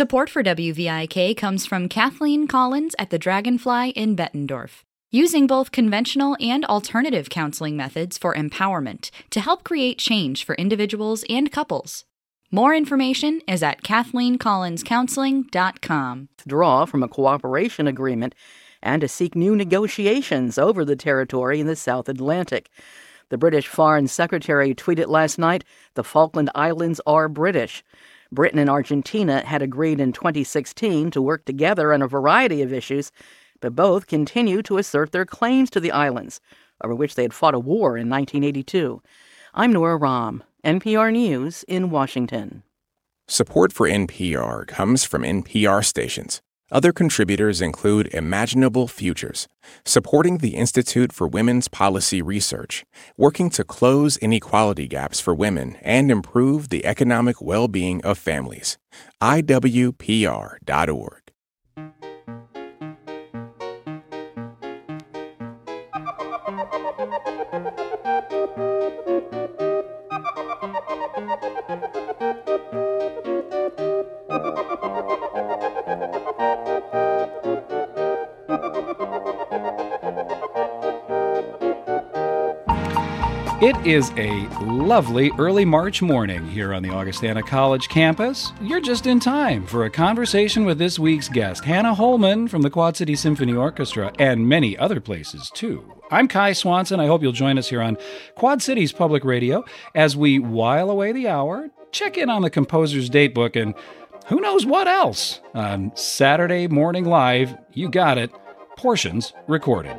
Support for WVIK comes from Kathleen Collins at the Dragonfly in Bettendorf, using both conventional and alternative counseling methods for empowerment to help create change for individuals and couples. More information is at KathleenCollinsCounseling.com. Draw from a cooperation agreement and to seek new negotiations over the territory in the South Atlantic. The British Foreign Secretary tweeted last night the Falkland Islands are British. Britain and Argentina had agreed in 2016 to work together on a variety of issues, but both continue to assert their claims to the islands, over which they had fought a war in 1982. I'm Nora Raum, NPR News in Washington. Support for NPR comes from NPR stations. Other contributors include Imaginable Futures, supporting the Institute for Women's Policy Research, working to close inequality gaps for women and improve the economic well being of families. IWPR.org. It is a lovely early March morning here on the Augustana College campus. You're just in time for a conversation with this week's guest, Hannah Holman from the Quad City Symphony Orchestra, and many other places too. I'm Kai Swanson. I hope you'll join us here on Quad Cities Public Radio as we while away the hour, check in on the composer's datebook, and who knows what else on Saturday Morning Live. You got it. Portions recorded.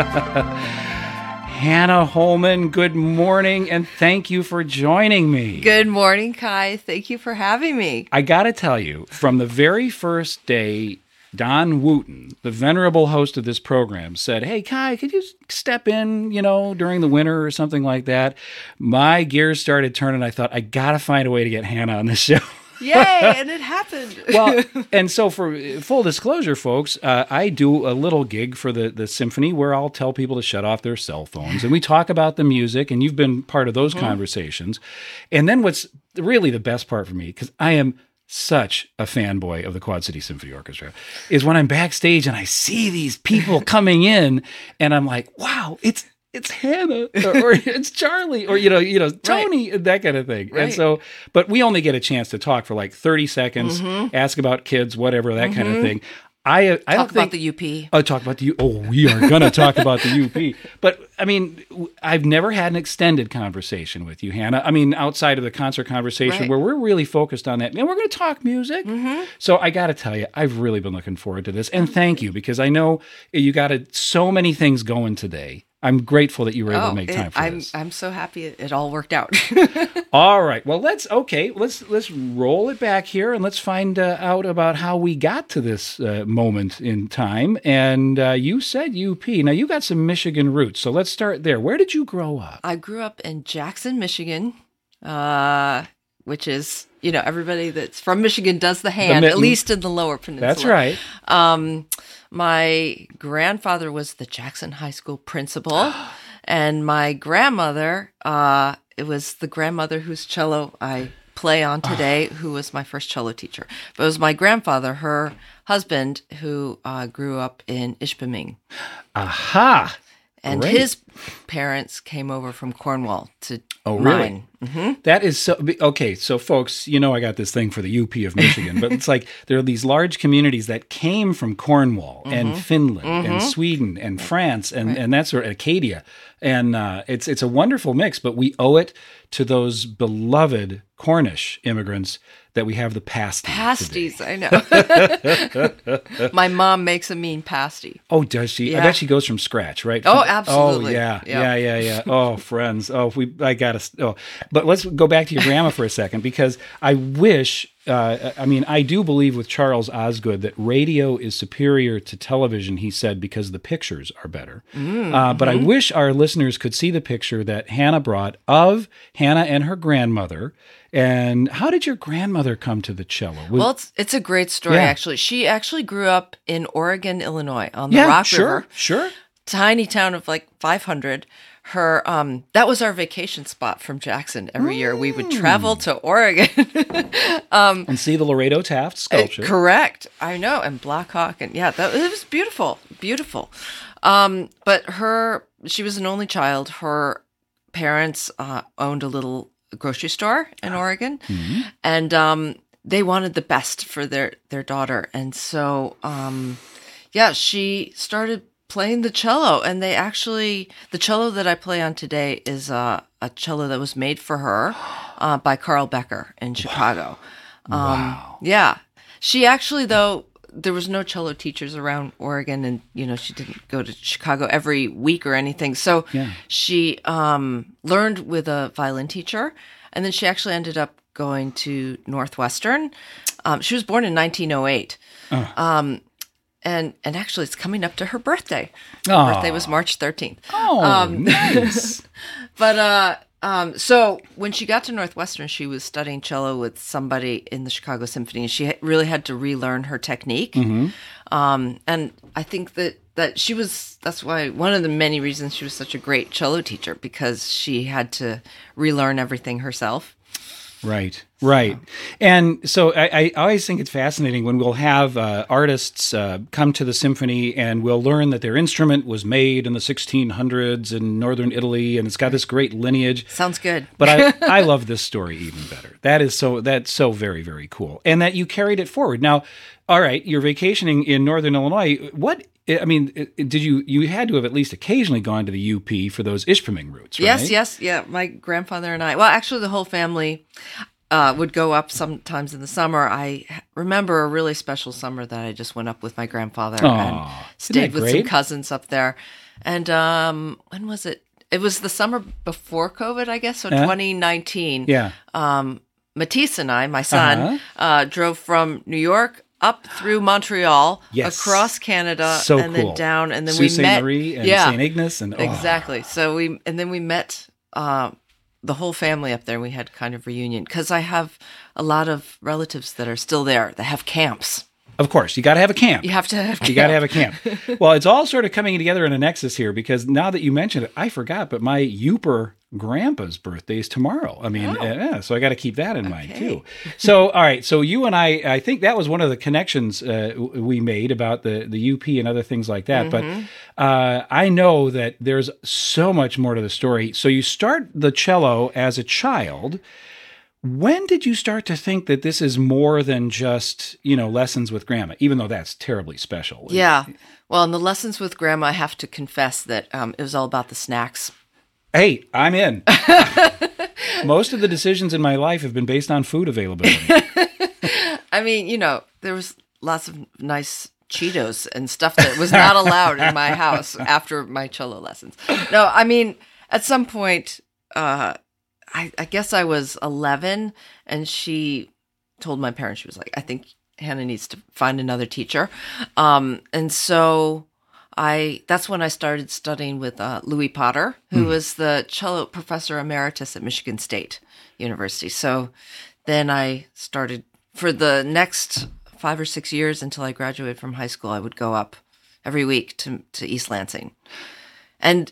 Hannah Holman, good morning, and thank you for joining me. Good morning, Kai. Thank you for having me. I got to tell you, from the very first day, Don Wooten, the venerable host of this program, said, Hey, Kai, could you step in, you know, during the winter or something like that? My gears started turning. I thought, I got to find a way to get Hannah on the show. Yay! And it happened. well, and so for full disclosure, folks, uh, I do a little gig for the the symphony where I'll tell people to shut off their cell phones, and we talk about the music, and you've been part of those mm-hmm. conversations. And then what's really the best part for me because I am such a fanboy of the Quad City Symphony Orchestra is when I'm backstage and I see these people coming in, and I'm like, wow, it's it's Hannah or, or, it's Charlie or you know you know Tony right. that kind of thing. Right. And so, but we only get a chance to talk for like thirty seconds, mm-hmm. ask about kids, whatever that mm-hmm. kind of mm-hmm. thing. I I talk about the UP. Oh, talk about the U. Oh, we are gonna talk about the UP. But I mean, I've never had an extended conversation with you, Hannah. I mean, outside of the concert conversation right. where we're really focused on that, and we're gonna talk music. Mm-hmm. So I got to tell you, I've really been looking forward to this, and thank you because I know you got so many things going today I'm grateful that you were able oh, to make time for I'm, this. I'm so happy it, it all worked out. all right. Well, let's okay. Let's let's roll it back here and let's find uh, out about how we got to this uh, moment in time. And uh, you said UP. Now you got some Michigan roots, so let's start there. Where did you grow up? I grew up in Jackson, Michigan, uh, which is you know everybody that's from Michigan does the hand, the at least in the Lower Peninsula. That's right. Um, my grandfather was the Jackson High School principal, and my grandmother, uh, it was the grandmother whose cello I play on today, who was my first cello teacher. But it was my grandfather, her husband, who uh, grew up in Ishpeming. Aha! And Great. his parents came over from Cornwall to Oh, really? Mm-hmm. That is so okay. So, folks, you know, I got this thing for the UP of Michigan, but it's like there are these large communities that came from Cornwall mm-hmm. and Finland mm-hmm. and Sweden and France and right. and that's where Acadia, and uh, it's it's a wonderful mix. But we owe it to those beloved Cornish immigrants that we have the pasty. Pasties, today. I know. My mom makes a mean pasty. Oh, does she? Yeah. I bet she goes from scratch, right? Oh, absolutely. Oh, yeah, yeah, yeah, yeah. Oh, friends. Oh, we. I gotta. Oh, but let's go back to your grandma for a second because I wish. Uh, I mean, I do believe with Charles Osgood that radio is superior to television. He said because the pictures are better. Mm-hmm. Uh, but I mm-hmm. wish our listeners could see the picture that Hannah brought of Hannah and her grandmother and how did your grandmother come to the cello? Was, well, it's it's a great story yeah. actually. She actually grew up in Oregon, Illinois, on the yeah, Rock sure, River. Sure. Tiny town of like 500. her um that was our vacation spot from Jackson every year we would travel to Oregon um and see the Lorado Taft sculpture. correct I know and Blackhawk and yeah that it was beautiful beautiful um but her she was an only child her parents uh, owned a little grocery store in Oregon and um they wanted the best for their their daughter. And so um yeah she started playing the cello. And they actually the cello that i play on today is uh, a cello that was made for her uh, by carl becker in chicago. Um, yeah. She actually though there was no cello teachers around oregon and you know she didn't go to chicago every week or anything so Yeah. she um, learned with a violin teacher and then she actually ended up going to northwestern um, she was born in 1908 um, and and actually it's coming up to her birthday her Aw. birthday was march 13th Oh, nice. but uh um so when she got to northwestern she was studying cello with somebody in the chicago symphony and she really had to relearn her technique. Um and i think that that she was that's why one of the many reasons she was such a great cello teacher because she had to relearn everything herself. Right, right. And so I, I always think it's fascinating when we'll have uh, artists uh, come to the symphony and we'll learn that their instrument was made in the 1600s in northern Italy and it's got this great lineage. sounds good But I, I love this story even better. That is so that's so very very cool, and that you carried it forward. Now, all right, you're vacationing in northern Illinois. What I mean, did you you had to have at least occasionally gone to the UP for those Ishpeming routes? Right? Yes, yes, yeah. My grandfather and I, well, actually, the whole family uh, would go up sometimes in the summer. I remember a really special summer that I just went up with my grandfather Aw, and stayed with some cousins up there. And um, when was it? It was the summer before COVID, I guess, so Yeah. 2019. Yeah. Um, Matisse and I, my son, Uh-huh. uh drove from New York up through Montreal, Yes. across Canada, So and cool. then down, and then Sault we Ste. met. Marie and yeah, St. Ignace and oh, Exactly. So we and then we met uh, the whole family up there. We had kind of reunion because I have a lot of relatives that are still there that have camps. Of course, you got to have a camp. You have to have. You got to have a camp. well, it's all sort of coming together in a nexus here because now that you mentioned it, I forgot, but my Yooper grandpa's birthday is tomorrow. I mean, uh, yeah, so I got to keep that in mind too. So, all right, so you and I, I think that was one of the connections uh, we made about the the UP and other things like that. But uh, I know that there's so much more to the story. So you start the cello as a child. When did you start to think that this is more than just, you know, lessons with grandma, even though that's terribly special? Yeah. Well, in the lessons with grandma, I have to confess that um, it was all about the snacks. Hey, I'm in. Most of the decisions in my life have been based on food availability. I mean, you know, there was lots of nice Cheetos and stuff that was not allowed in my house after my cello lessons. No, I mean, at some point, uh, I, I guess I was 11, and she told my parents, she was like, I think Hannah needs to find another teacher. Um, and so I that's when I started studying with uh, Louis Potter, who was the cello professor emeritus at Michigan State University. So then I started for the next five or six years until I graduated from high school. I would go up every week to to East Lansing, and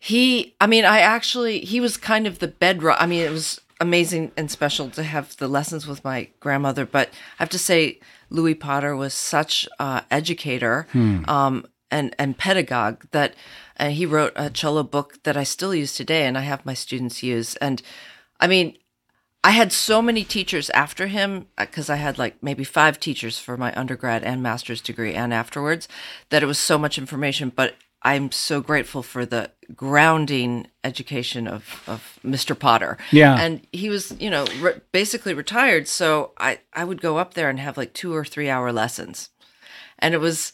he i mean i actually he was kind of the bedrock i mean it was amazing and special to have the lessons with my grandmother but i have to say louis potter was such a educator um, and and pedagogue that uh, he wrote a cello book that i still use today and i have my students use and i mean I had so many teachers after him because I had like maybe five teachers for my undergrad and master's degree and afterwards that it was so much information. But I'm so grateful for the grounding education of, of Mr. Potter. Yeah. And he was, you know, re- basically retired. So I, I would go up there and have like two or three hour lessons. And it was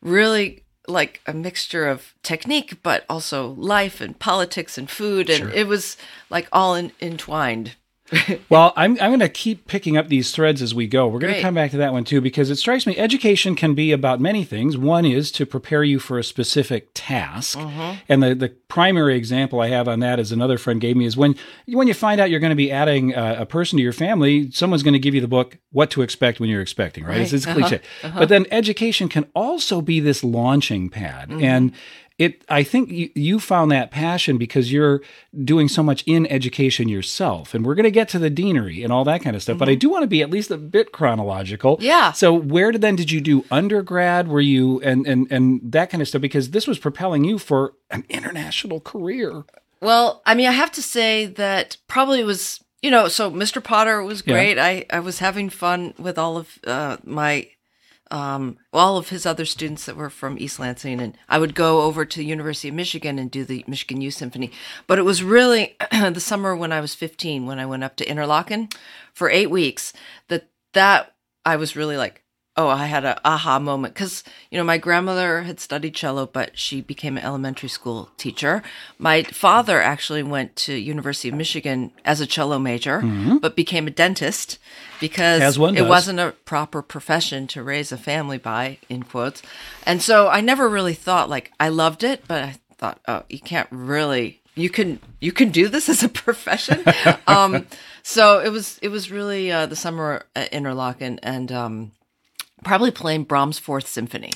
really like a mixture of technique, but also life and politics and food. And it was like all in, entwined. well, I'm, I'm going to keep picking up these threads as we go. We're going to come back to that one too, because it strikes me education can be about many things. One is to prepare you for a specific task. Mm-hmm. And the, the primary example I have on that is another friend gave me is when, when you find out you're going to be adding uh, a person to your family, someone's going to give you the book, What to Expect When You're Expecting, right? It's, Right. it's cliche. Uh-huh. Uh-huh. But then education can also be this launching pad. Mm-hmm. And it I think you, you found that passion because you're doing so much in education yourself. And we're going to get to the deanery and all that kind of stuff, but I do want to be at least a bit chronological. Yeah. So where did then did you do undergrad? Were you and and and that kind of stuff because this was propelling you for an international career. Well, I mean, I have to say that probably was, you know, so Mr. Potter was Yeah. great. I, I was having fun with all of uh, my, um, all of his other students that were from East Lansing. And I would go over to the University of Michigan and do the Michigan Youth Symphony. But it was really the summer when I was 15, when I went up to Interlochen for eight weeks, that that I was really like, oh, I had a aha moment because you know my grandmother had studied cello, but she became an elementary school teacher. My father actually went to University of Michigan as a cello major, but became a dentist because Mm-hmm. It wasn't a proper profession to raise a family by, in quotes. And so I never really thought like I loved it, but I thought, oh, you can't really. You can you can do this as a profession. um, so it was it was really uh, the summer at Interlochen and um, probably playing Brahms' Fourth Symphony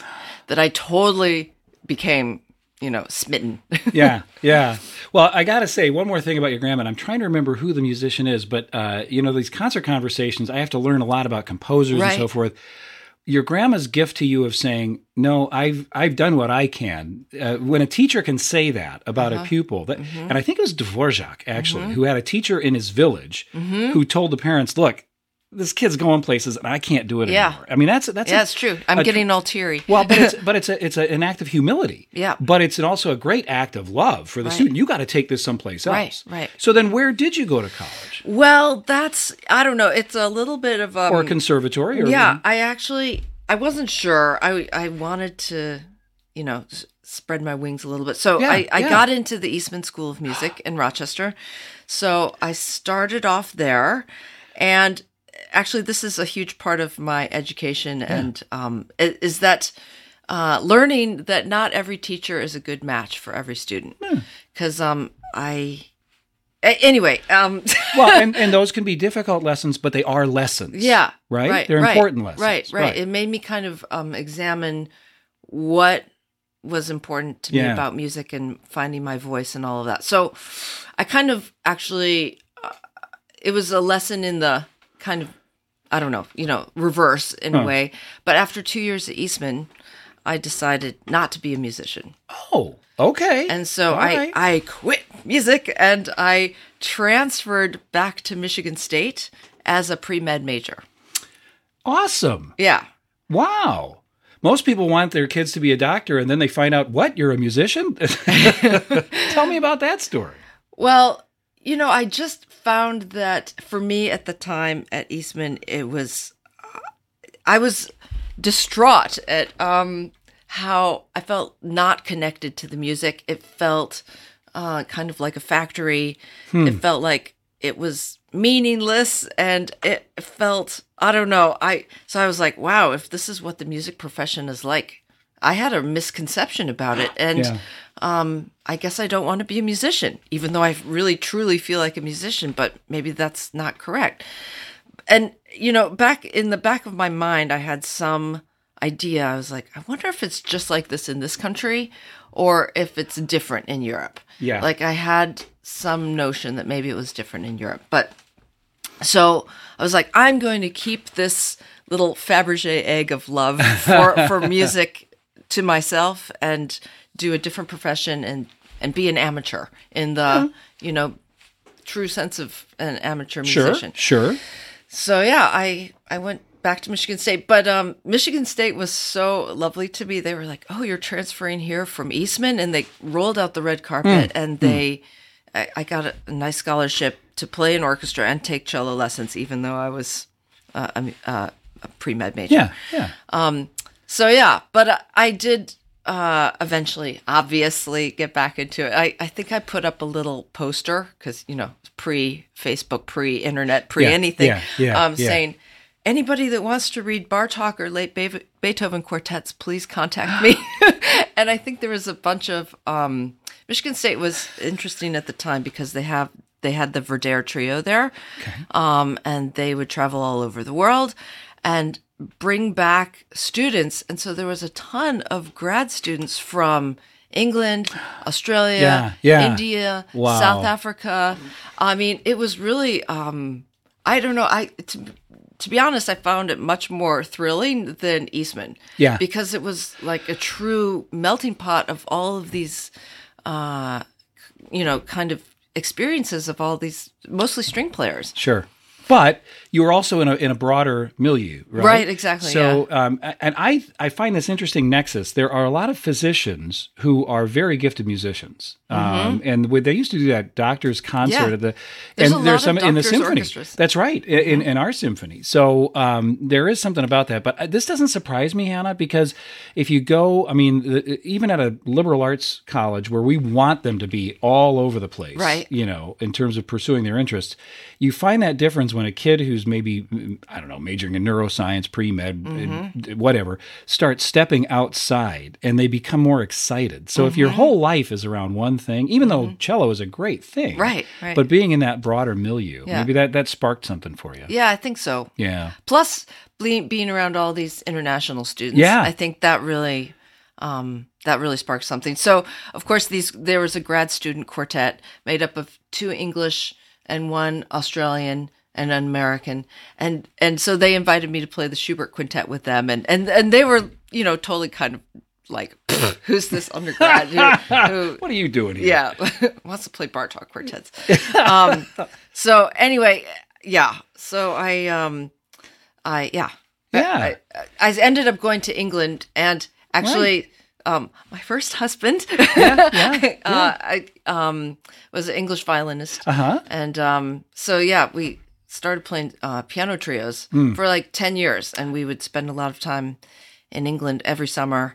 that I totally became, you know, smitten. yeah, yeah. Well, I got to say one more thing about your grandma. and I'm trying to remember who the musician is, but uh, you know, these concert conversations, I have to learn a lot about composers and so forth. Your grandma's gift to you of saying, "No, I've I've done what I can." Uh, when a teacher can say that about Uh-huh. a pupil, that, Mm-hmm. and I think it was Dvorak actually, who had a teacher in his village Mm-hmm. who told the parents, "Look, this kid's going places, and I can't do it Yeah. anymore." I mean, that's that's yeah, a- it's true. I'm a- getting all teary. well, but it's but it's a it's a, an act of humility. Yeah. But it's also a great act of love for the Right. student. You got to take this someplace else. Right, right. So then, where did you go to college well, that's I don't know. It's a little bit of um, or a conservatory? Or yeah. I actually I wasn't sure. I I wanted to, you know, spread my wings a little bit. So Yeah, I I yeah. got into the Eastman School of Music in Rochester. So I started off there, and actually, this is a huge part of my education, and um, is that. Uh, learning that not every teacher is a good match for every student, Hmm. because um, I anyway um, well, and, and those can be difficult lessons, but they are lessons. Yeah. Right? right They're important lessons. Right, right, Right. It made me kind of um, examine what was important to me about music and finding my voice and all of that. So I kind of actually, uh, it was a lesson in the kind of, I don't know, you know, reverse in a way. But after two years at Eastman, I decided not to be a musician. Oh, okay. And so All I, right. I quit music and I transferred back to Michigan State as a pre med major. awesome. Yeah. Wow. Most people want their kids to be a doctor, and then they find out what you're a musician. Tell me about that story. Well, you know, I just found that for me at the time at Eastman, it was, I was distraught at um, how I felt not connected to the music. It felt uh, kind of like a factory. It felt like it was meaningless and it felt, I don't know. I, so I was like, wow, if this is what the music profession is like, I had a misconception about it. And, Yeah. um, I guess I don't want to be a musician, even though I really truly feel like a musician, but maybe that's not correct. And, you know, back in the back of my mind, I had some idea. I was like, I wonder if it's just like this in this country or if it's different in Europe. Yeah. Like I had some notion that maybe it was different in Europe. But so I was like, I'm going to keep this little Fabergé egg of love for, for music to myself and do a different profession and, and be an amateur in the, you know, true sense of an amateur musician. sure. sure. So yeah, I I went back to Michigan State, but um, Michigan State was so lovely to me. They were like, "Oh, you're transferring here from Eastman," and they rolled out the red carpet, and they, I, I got a, a nice scholarship to play in orchestra and take cello lessons, even though I was uh, a, uh, a pre med major. Yeah, yeah. So yeah, but uh, I did uh, eventually, obviously, get back into it. I, I think I put up a little poster because you know pre Facebook, pre internet, pre anything. yeah, yeah, um, yeah. saying anybody that wants to read Bartok or late Be- Beethoven quartets, please contact me. and I think there was a bunch of um, Michigan State was interesting at the time because they have they had the Verdehr trio there, um, and they would travel all over the world and bring back students. And so there was a ton of grad students from England, Australia, Yeah, yeah. India, Wow. South Africa. I mean, it was really um I don't know, I to, to be honest, I found it much more thrilling than Eastman. Yeah. Because it was like a true melting pot of all of these uh you know, kind of experiences of all these mostly string players. Sure. But you were also in a in a broader milieu, right? Right, exactly, So, um, and I I find this interesting nexus. There are a lot of physicians who are very gifted musicians, um, and they used to do that doctor's concert Mm-hmm. Yeah. at the There's and a there's lot of some in the symphony. orchestras. That's right, i- in in our symphony. So um, there is something about that. But uh, this doesn't surprise me, Hannah, because if you go, I mean, the, even at a liberal arts college where we want them to be all over the place, Right. you know, in terms of pursuing their interests, you find that difference when a kid who's maybe, mm, I don't know, majoring in neuroscience, pre med, Mm-hmm. whatever, start stepping outside and they become more excited. So if your Mm-hmm. whole life is around one thing, even though cello is a great thing, Right, right. But being in that broader milieu, Yeah. maybe that, that sparked something for you. Yeah, I think so. Yeah. Plus, being around all these international students, Yeah. I think that really, um, that really sparked something. So, of course, these there was a grad student quartet made up of two English and one Australian and an American, and and so they invited me to play the Schubert quintet with them, and and and they were, you know, totally kind of like, who's this undergrad who, who What are you doing here? yeah. Wants to play bartok quartets. Um so anyway yeah. So i um i yeah. Yeah. I, I ended up going to england and actually um my first husband. Yeah, uh i um was an english violinist. Uh-huh. and um so yeah we started playing uh piano trios Hmm. for like 10 years and we would spend a lot of time in england every summer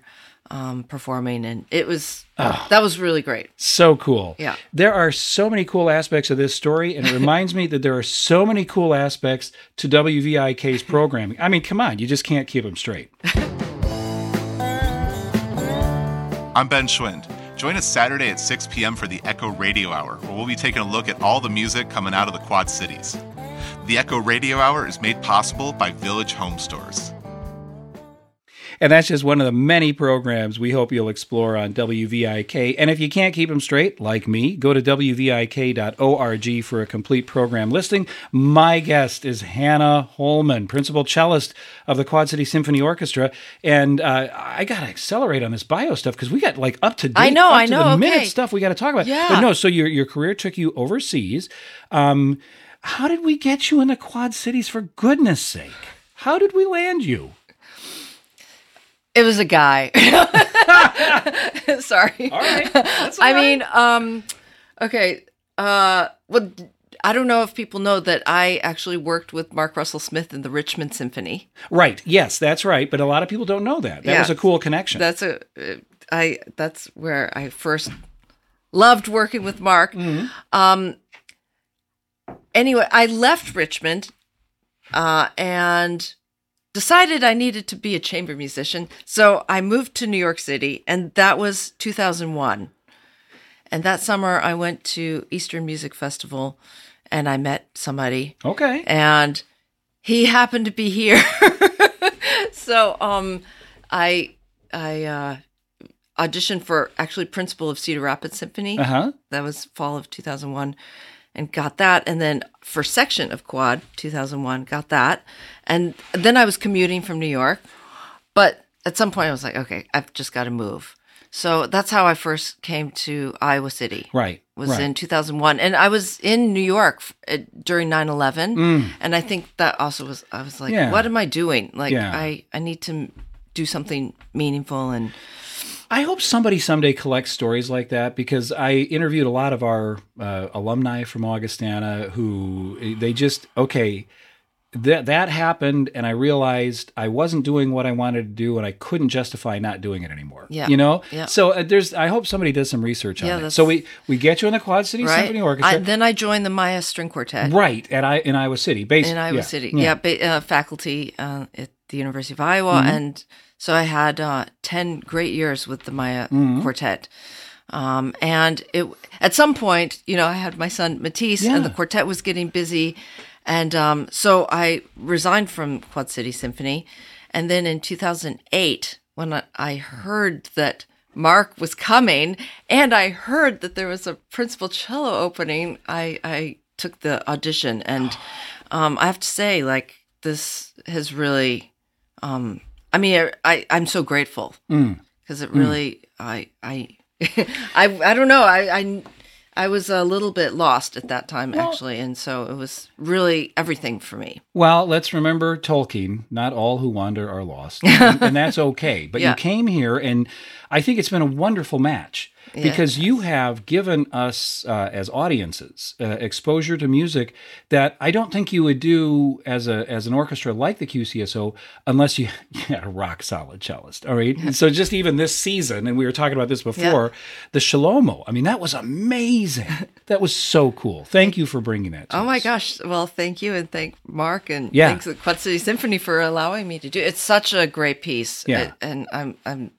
um performing and it was that was really great So cool. Yeah. There are so many cool aspects of this story, and it reminds me that there are so many cool aspects to WVIK's programming. I mean, come on, you just can't keep them straight. I'm Ben Schwind. Join us Saturday at 6 p.m. for the Echo Radio Hour, where we'll be taking a look at all the music coming out of the Quad Cities. The Echo Radio Hour is made possible by Village Home Stores. And that's just one of the many programs we hope you'll explore on WVIK. And if you can't keep them straight, like me, go to WVIK.org for a complete program listing. My guest is Hannah Holman, principal cellist of the Quad City Symphony Orchestra. And uh, I got to accelerate on this bio stuff because we got like up to date, I know, up I to know, the minute stuff we got to talk about. Yeah. But no, so your, your career took you overseas. Um, how did we get you in the Quad Cities, for goodness sake? How did we land you? It was a guy. Sorry. All right. That's all I right. mean, um, okay. Uh, well, I don't know if people know that I actually worked with Mark Russell Smith in the Richmond Symphony. Right. Yes, that's right. But a lot of people don't know that. That Yeah. was a cool connection. That's a, uh, That's where I first loved working with Mark. Um. Anyway, I left Richmond, uh, and decided I needed to be a chamber musician. So I moved to New York City, and that was 2001. And that summer, I went to Eastern Music Festival, and I met somebody, okay. and he happened to be here. so um, I I uh, auditioned for actually principal of Cedar Rapids Symphony. Uh huh. That was fall of 2001 and got that. And then for section of quad 2001, got that. And then I was commuting from New York. But at some point I was like, okay, I've just got to move. So that's how I first came to Iowa City. Right. Was right. in 2001. And I was in New York f- uh, during 9 11. And I think that also was, I was like, Mm. Yeah. what am I doing? Like, Yeah. I, I need to do something meaningful. And I hope somebody someday collects stories like that because I interviewed a lot of our uh, alumni from Augustana who they just okay that that happened and I realized I wasn't doing what I wanted to do and I couldn't justify not doing it anymore. Yeah. You know? Yeah. So uh, there's I hope somebody does some research on Yeah, it. that's- So we we get you in the Quad City right. Symphony Orchestra. I, then I joined the Maia String Quartet. right at I in Iowa City based in Iowa yeah, City. Yeah, ba- uh, faculty uh, at the University of Iowa, and so I had uh, ten great years with the Maia Quartet. Um, and it at some point, you know, I had my son Matisse, and the quartet was getting busy, and um, so I resigned from Quad City Symphony, and then in 2008, when I, I heard that Mark was coming, and I heard that there was a principal cello opening. I I took the audition, and um, I have to say, like this has really, um, I mean, I, I am so grateful mm. because it really, I I I I don't know, I I. I was a little bit lost at that time, actually, and so it was really everything for me. Well, let's remember Tolkien. Not all who wander are lost, and, and that's okay. But Yeah. you came here, and I think it's been a wonderful match because you have given us uh, as audiences uh, exposure to music that I don't think you would do as a as an orchestra like the QCSO unless you, you had a rock solid cellist. All right, so just even this season, and we were talking about this before, the Schelomo. I mean, that was amazing. that was so cool. Thank you for bringing that. To Oh my us. gosh! Well, thank you, and thank Mark, and Yeah. thanks the Quad City Symphony for allowing me to do. It's such a great piece. Yeah. It- and I'm, I'm,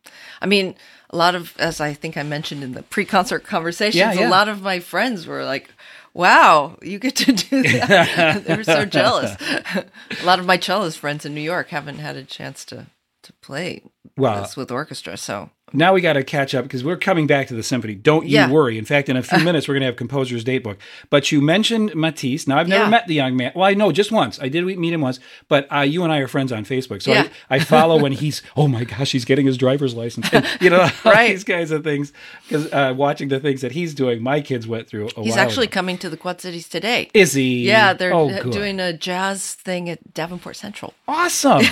I mean, a lot of, as I think I mentioned in the pre-concert conversations, Yeah, yeah. a lot of my friends were like, "Wow, you get to do that!" they were so jealous. a lot of my cellist friends in New York haven't had a chance to to play Well, this with orchestra, so now we got to catch up because we're coming back to the symphony. Don't you Yeah. worry. In fact, in a few minutes, we're going to have composer's date book. But you mentioned Matisse. Now, I've never Yeah. met the young man. Well, I know just once. I did meet him once, but uh, you and I are friends on Facebook. So Yeah. I, I follow when he's, oh my gosh, he's getting his driver's license. And, you know, Right. these kinds of things. Because uh, watching the things that he's doing, my kids went through a he's actually ago. coming to the Quad Cities today. Is he? Yeah, they're oh, uh, doing a jazz thing at Davenport Central. Awesome.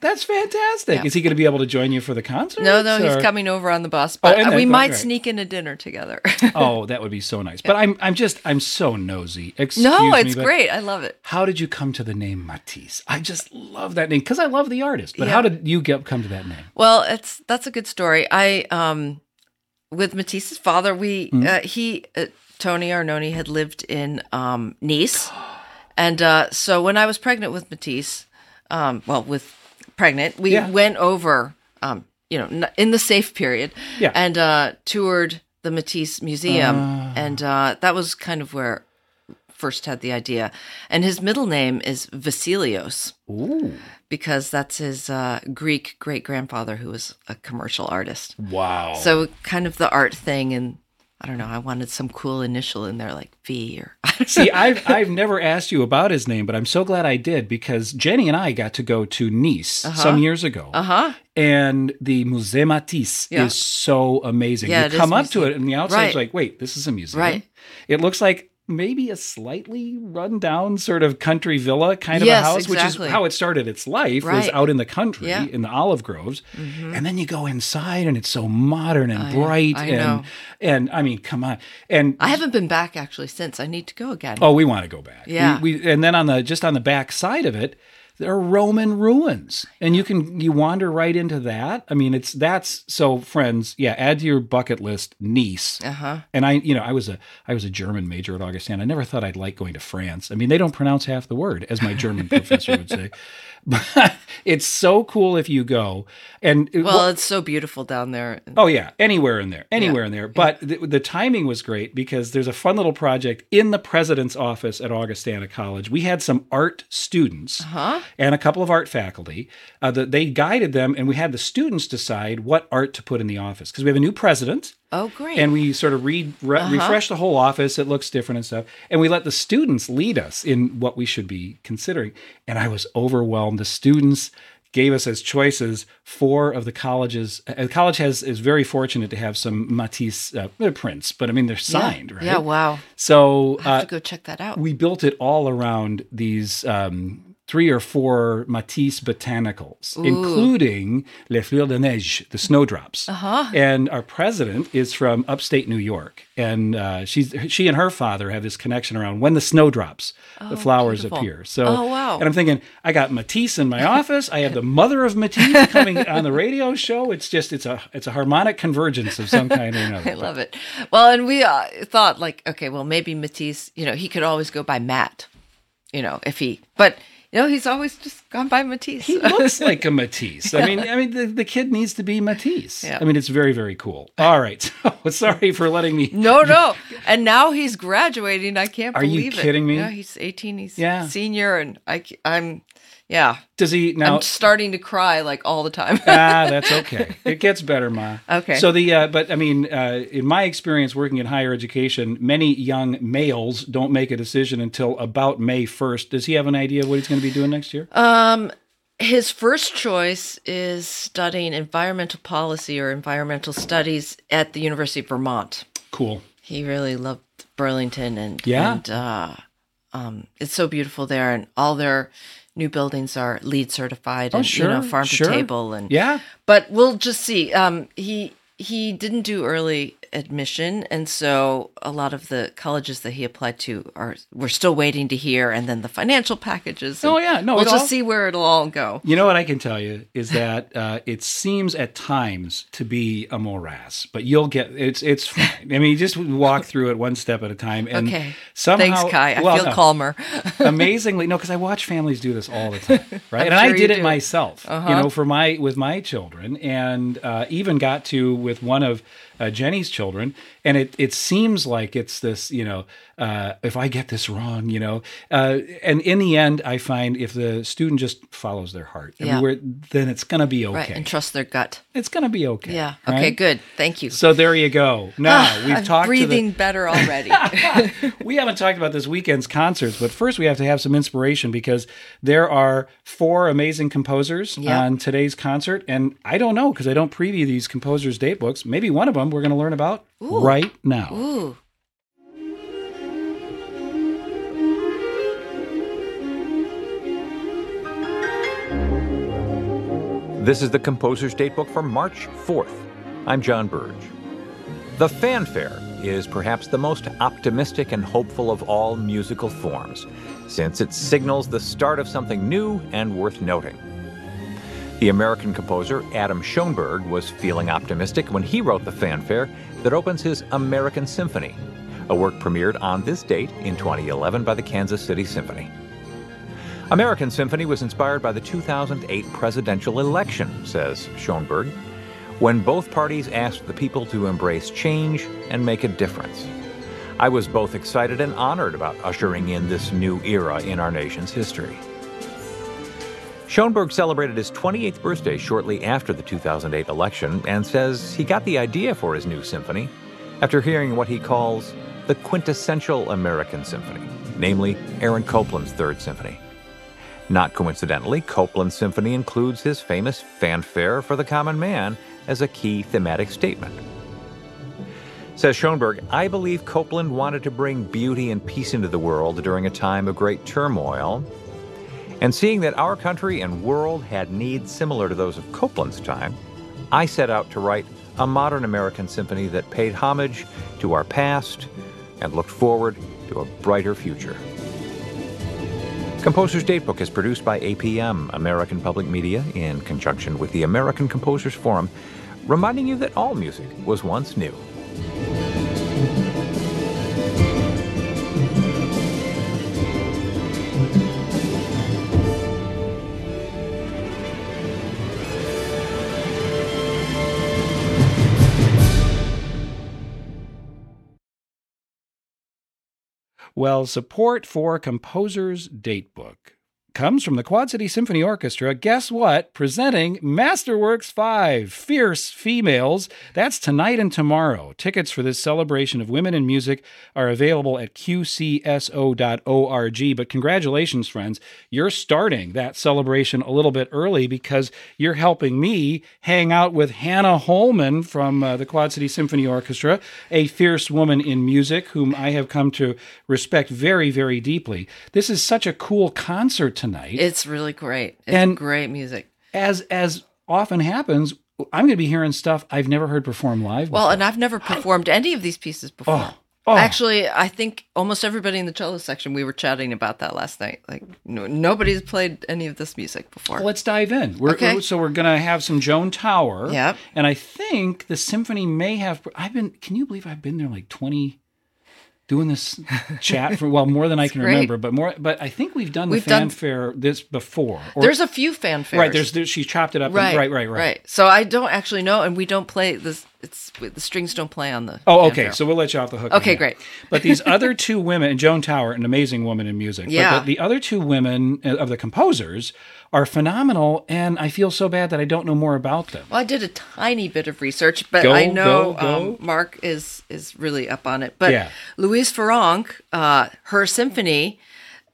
That's fantastic. Is he going to be able to join you for the concert? No, no, he's or- coming over on the bus, Oh, but and we then- might right. sneak in a dinner together. Oh, that would be so nice. But I'm I'm just I'm so nosy. Excuse no, it's but great. I love it. How did you come to the name Matisse? I just love that name because I love the artist. But Yeah. how did you get come to that name? Well, it's that's a good story. I um with Matisse's father, we Hmm? uh, he uh, Tony Arnone had lived in um Nice. And uh so when I was pregnant with Matisse, um well with pregnant, we Yeah. went over um you know in the safe period Yeah. and uh toured the Matisse Museum Ah. and uh that was kind of where first had the idea. And his middle name is Vasilios Ooh, because that's his uh, Greek great grandfather who was a commercial artist. wow. So kind of the art thing, and I don't know. I wanted some cool initial in there, like V or See, I've I've never asked you about his name, but I'm so glad I did because Jenny and I got to go to Nice some years ago. uh huh. And the Musée Matisse Yeah. is so amazing. Yeah, you come up to it, and the outside's Right. like, wait, this is a museum. Right. It looks like maybe a slightly run down sort of country villa kind of Yes, a house, which is how it started its life, was out in the country Yeah. Mm-hmm. in the olive groves. And then you go inside and it's so modern and I- bright I and know. and I mean, come on. And I haven't been back actually since. I need to go again. Oh, we want to go back. Yeah. We, we and then on the just on the back side of it, there are Roman ruins, and you can you wander right into that. I mean, it's that's so friends. Yeah, add to your bucket list Nice. Uh huh. And I, you know, I was a I was a German major at Augustana. I never thought I'd like going to France. I mean, they don't pronounce half the word, as my German professor would say. But it's so cool if you go. And it- Well, it's so beautiful down there. Oh yeah, anywhere in there, anywhere in there. But the, the timing was great because there's a fun little project in the president's office at Augustana College. We had some art students Huh? and a couple of art faculty. Uh, that they guided them, and we had the students decide what art to put in the office because we have a new president. Oh, great. And we sort of re- re- refresh the whole office. It looks different and stuff. And we let the students lead us in what we should be considering. And I was overwhelmed. The students gave us as choices four of the colleges. uh, The college has is very fortunate to have some Matisse uh, they're prints, but I mean they're signed, yeah. right? Yeah. Wow. So I have uh, to go check that out. we built it all around these um, three or four Matisse botanicals, including Les Fleurs de Neige, the snowdrops. Uh-huh. And our president is from upstate New York, and uh, she's she and her father have this connection around when the snowdrops, the flowers beautiful. appear. So, Oh, wow. And I'm thinking, I got Matisse in my office. I have the mother of Matisse coming on the radio show. It's just it's a it's a harmonic convergence of some kind or another. I love it. Well, and we uh, thought like, okay, well, maybe Matisse, you know, he could always go by Matt, you know, if he, but you know, he's always just gone by Matisse. He looks like a Matisse. I mean, I mean, the, the kid needs to be Matisse. Yeah. I mean, it's very, very cool. All right. So, sorry for letting me. no, no. And now he's graduating. I can't Are you believe it. kidding me? Yeah, he's 18. He's Yeah. senior, and I, I, am Yeah. Does he now? I'm starting to cry like all the time. ah, that's okay. It gets better, Ma. Okay. So the uh, but I mean, uh, in my experience working in higher education, many young males don't make a decision until about May first. Does he have an idea of what he's going to be doing next year? um, his first choice is studying environmental policy or environmental studies at the University of Vermont. cool. He really loved Burlington and Yeah. and uh, um, it's so beautiful there, and all their new buildings are LEED certified Oh, and you know farm sure. to table and Yeah. but we'll just see. Um, he he didn't do early admission, and so a lot of the colleges that he applied to are we're still waiting to hear, and then the financial packages. Oh, yeah. No, we'll just all- see where it'll all go. You know what I can tell you is that uh, it seems at times to be a morass, but you'll get it's it's fine. I mean, you just walk through it one step at a time, and Okay. somehow, Thanks, Kai. I well, feel no. calmer. amazingly no because i watch families do this all the time right and i sure you did it do. myself you know for my with my children and uh, even got to with one of uh, jenny's children and it, it seems like it's this you know uh, if i get this wrong you know uh, and in the end i find if the student just follows their heart Yeah. then it's going to be okay Right, and trust their gut. it's going to be okay Yeah. right? Okay. Good. Thank you. so there you go now we've I'm talked to the, breathing better already. we haven't talked about this weekend's concerts, but first we have to have some inspiration because there are four amazing composers Yeah. on today's concert. And I don't know because I don't preview these composers' date books. Maybe one of them we're going to learn about right now. Ooh. This is the Composer's Datebook for March 4th. I'm John Burge. The fanfare is perhaps the most optimistic and hopeful of all musical forms, since it signals the start of something new and worth noting. The American composer Adam Schoenberg was feeling optimistic when he wrote the fanfare that opens his American Symphony, a work premiered on this date in 2011 by the Kansas City Symphony. American Symphony was inspired by the 2008 presidential election, says Schoenberg, when both parties asked the people to embrace change and make a difference. I was both excited and honored about ushering in this new era in our nation's history. Schoenberg celebrated his 28th birthday shortly after the 2008 election and says he got the idea for his new symphony after hearing what he calls the quintessential American symphony, namely Aaron Copland's Third Symphony. Not coincidentally, Copland's symphony includes his famous fanfare for the common man as a key thematic statement. Says Schoenberg, I believe Copland wanted to bring beauty and peace into the world during a time of great turmoil. And seeing that our country and world had needs similar to those of Copland's time, I set out to write a modern American symphony that paid homage to our past and looked forward to a brighter future. Composer's Datebook is produced by APM, American Public Media, in conjunction with the American Composers Forum, reminding you that all music was once new. Well, support for Composer's Datebook comes from the Quad City Symphony Orchestra. Guess what? Presenting Masterworks 5 Fierce Females. That's tonight and tomorrow. Tickets for this celebration of women in music are available at qcso.org. But congratulations, friends. You're starting that celebration a little bit early because you're helping me hang out with Hannah Holman from uh, the Quad City Symphony Orchestra, a fierce woman in music whom I have come to respect very, very deeply. This is such a cool concert tonight. It's really great. It's And- great music. as as often happens, I'm going to be hearing stuff I've never heard performed live. Well, before. and I've never performed any of these pieces oh, before. Oh, oh. Actually, I think almost everybody in the cello section, we were chatting about that last night. Like, no, nobody's played any of this music before. let's dive in. We're, Okay. So we're going to have some Joan Tower. Yep. And I think the symphony may have. I've been. Can you believe I've been there like 20. Doing this chat for well more than I can great. remember, but more. But I think we've done the We've done- fanfare this before. Or- There's a few fanfares. right. There's, there's she chopped it up. and- right, right, right, right. So I don't actually know, and we don't play this. It's the strings don't play on the. Oh, okay. So we'll let you off the hook. Okay, great. But these other two women, and Joan Tower, an amazing woman in music. but Yeah. the, the other two women uh, of the composers are phenomenal, and I feel so bad that I don't know more about them. Well, I did a tiny bit of research, but Go, I know go, go. Um, Mark is is really up on it. But Yeah. Louise Farrenc, uh, her symphony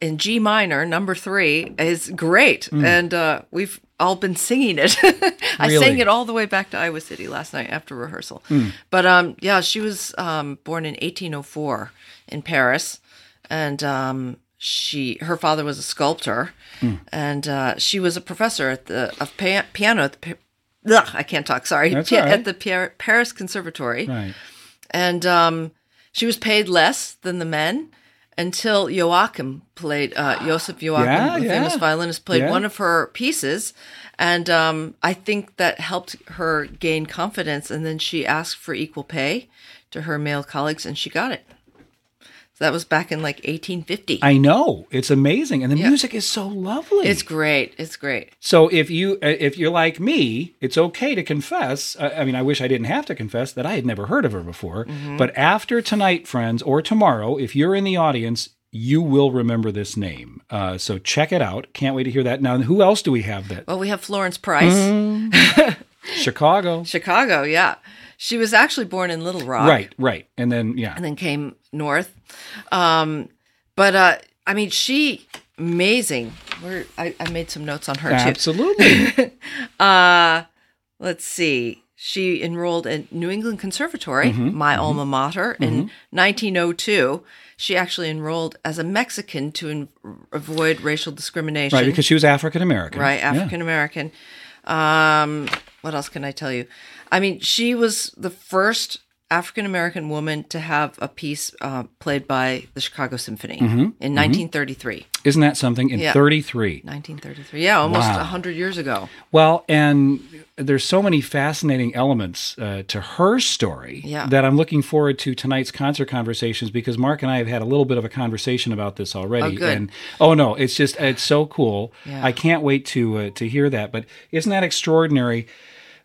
in G minor, number three, is great, Hmm. and uh, we've all been singing it. I Really? sang it all the way back to Iowa City last night after rehearsal. Hmm. But um, yeah, she was um, born in 1804 in Paris, and um, she her father was a sculptor, Hmm. and uh, she was a professor at the of pa- piano at the. Ugh, I can't talk. Sorry, That's Pa- right. at the Par- Paris Conservatory, Right. and um, she was paid less than the men until Joachim played uh, Joseph Joachim, Yeah, the famous violinist, played Yeah. one of her pieces, and um, I think that helped her gain confidence. And then she asked for equal pay to her male colleagues, and she got it. That was back in like 1850. I know it's amazing, and the Yeah. music is so lovely. it's great. It's great. So if you uh, if you're like me, it's okay to confess. I mean, I wish I didn't have to confess that I had never heard of her before. Mm-hmm. But after tonight, friends, or tomorrow, if you're in the audience, you will remember this name. Uh, so check it out. Can't wait to hear that. Now, who else do we have? That Well, we have Florence Price, Chicago. Chicago. Yeah, she was actually born in Little Rock. Right, right, and then yeah, and then came north. Um, but uh, I mean, she amazing. We're, I, I made some notes on her too. absolutely. Uh, let's see. She enrolled at New England Conservatory, Mm-hmm, my alma mater, in 1902. She actually enrolled as a Mexican to in- avoid racial discrimination. right, because she was African American. right, African American. Um, what else can I tell you? I mean, she was the first African American woman to have a piece uh, played by the Chicago Symphony Mm-hmm, in 1933. Isn't that something? In Yeah. 33. 1933. Yeah, almost Wow. 100 years ago. Well, and there's so many fascinating elements uh, to her story Yeah. that I'm looking forward to tonight's concert conversations because Mark and I have had a little bit of a conversation about this already. Oh, good. And oh no, it's just it's so cool. Yeah. I can't wait to uh, to hear that. But isn't that extraordinary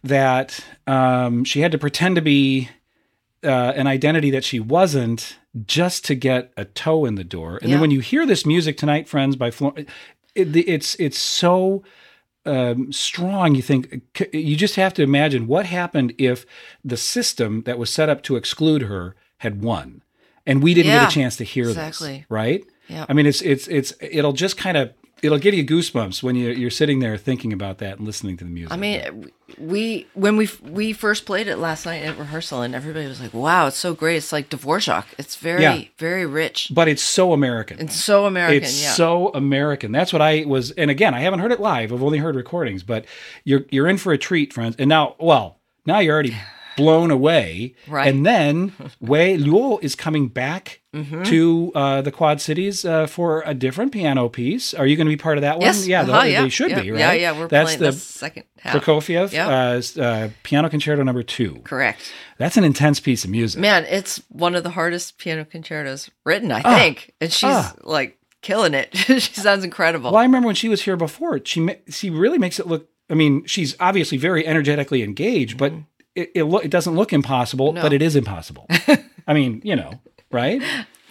that um, she had to pretend to be uh, an identity that she wasn't just to get a toe in the door. And Yeah. then when you hear this music tonight, friends, by Flor- it, it's it's so um, strong. You think you just have to imagine what happened if the system that was set up to exclude her had won, and we didn't Yeah, get a chance to hear exactly. this, right? Yeah. I mean, it's it's it's it'll just kind of it'll give you goosebumps when you you're sitting there thinking about that and listening to the music. I mean, we when we we first played it last night at rehearsal, and everybody was like, "Wow, it's so great! It's like Dvorak. It's very Yeah. very rich but it's so American. It's so American." It's yeah, so American. That's what I was. And again, I haven't heard it live. I've only heard recordings. But you're you're in for a treat, friends. And now, well, now you're already blown away. Right. And then Wei Luo is coming back Mm-hmm. to uh, the Quad Cities uh, for a different piano piece. Are you going to be part of that one? yes, Yeah, uh-huh, yeah, they should yeah, be, right? Yeah, yeah, we're That's playing the the second half. Prokofiev Yep. uh, uh, Piano Concerto Number Two. Correct. That's an intense piece of music. Man, it's one of the hardest piano concertos written, I Ah. think, and she's Ah. like killing it. she sounds incredible. Well, I remember when she was here before. She she really makes it look. I mean, she's obviously very energetically engaged, but it it, lo- it doesn't look impossible, No. but it is impossible. I mean, you know, right?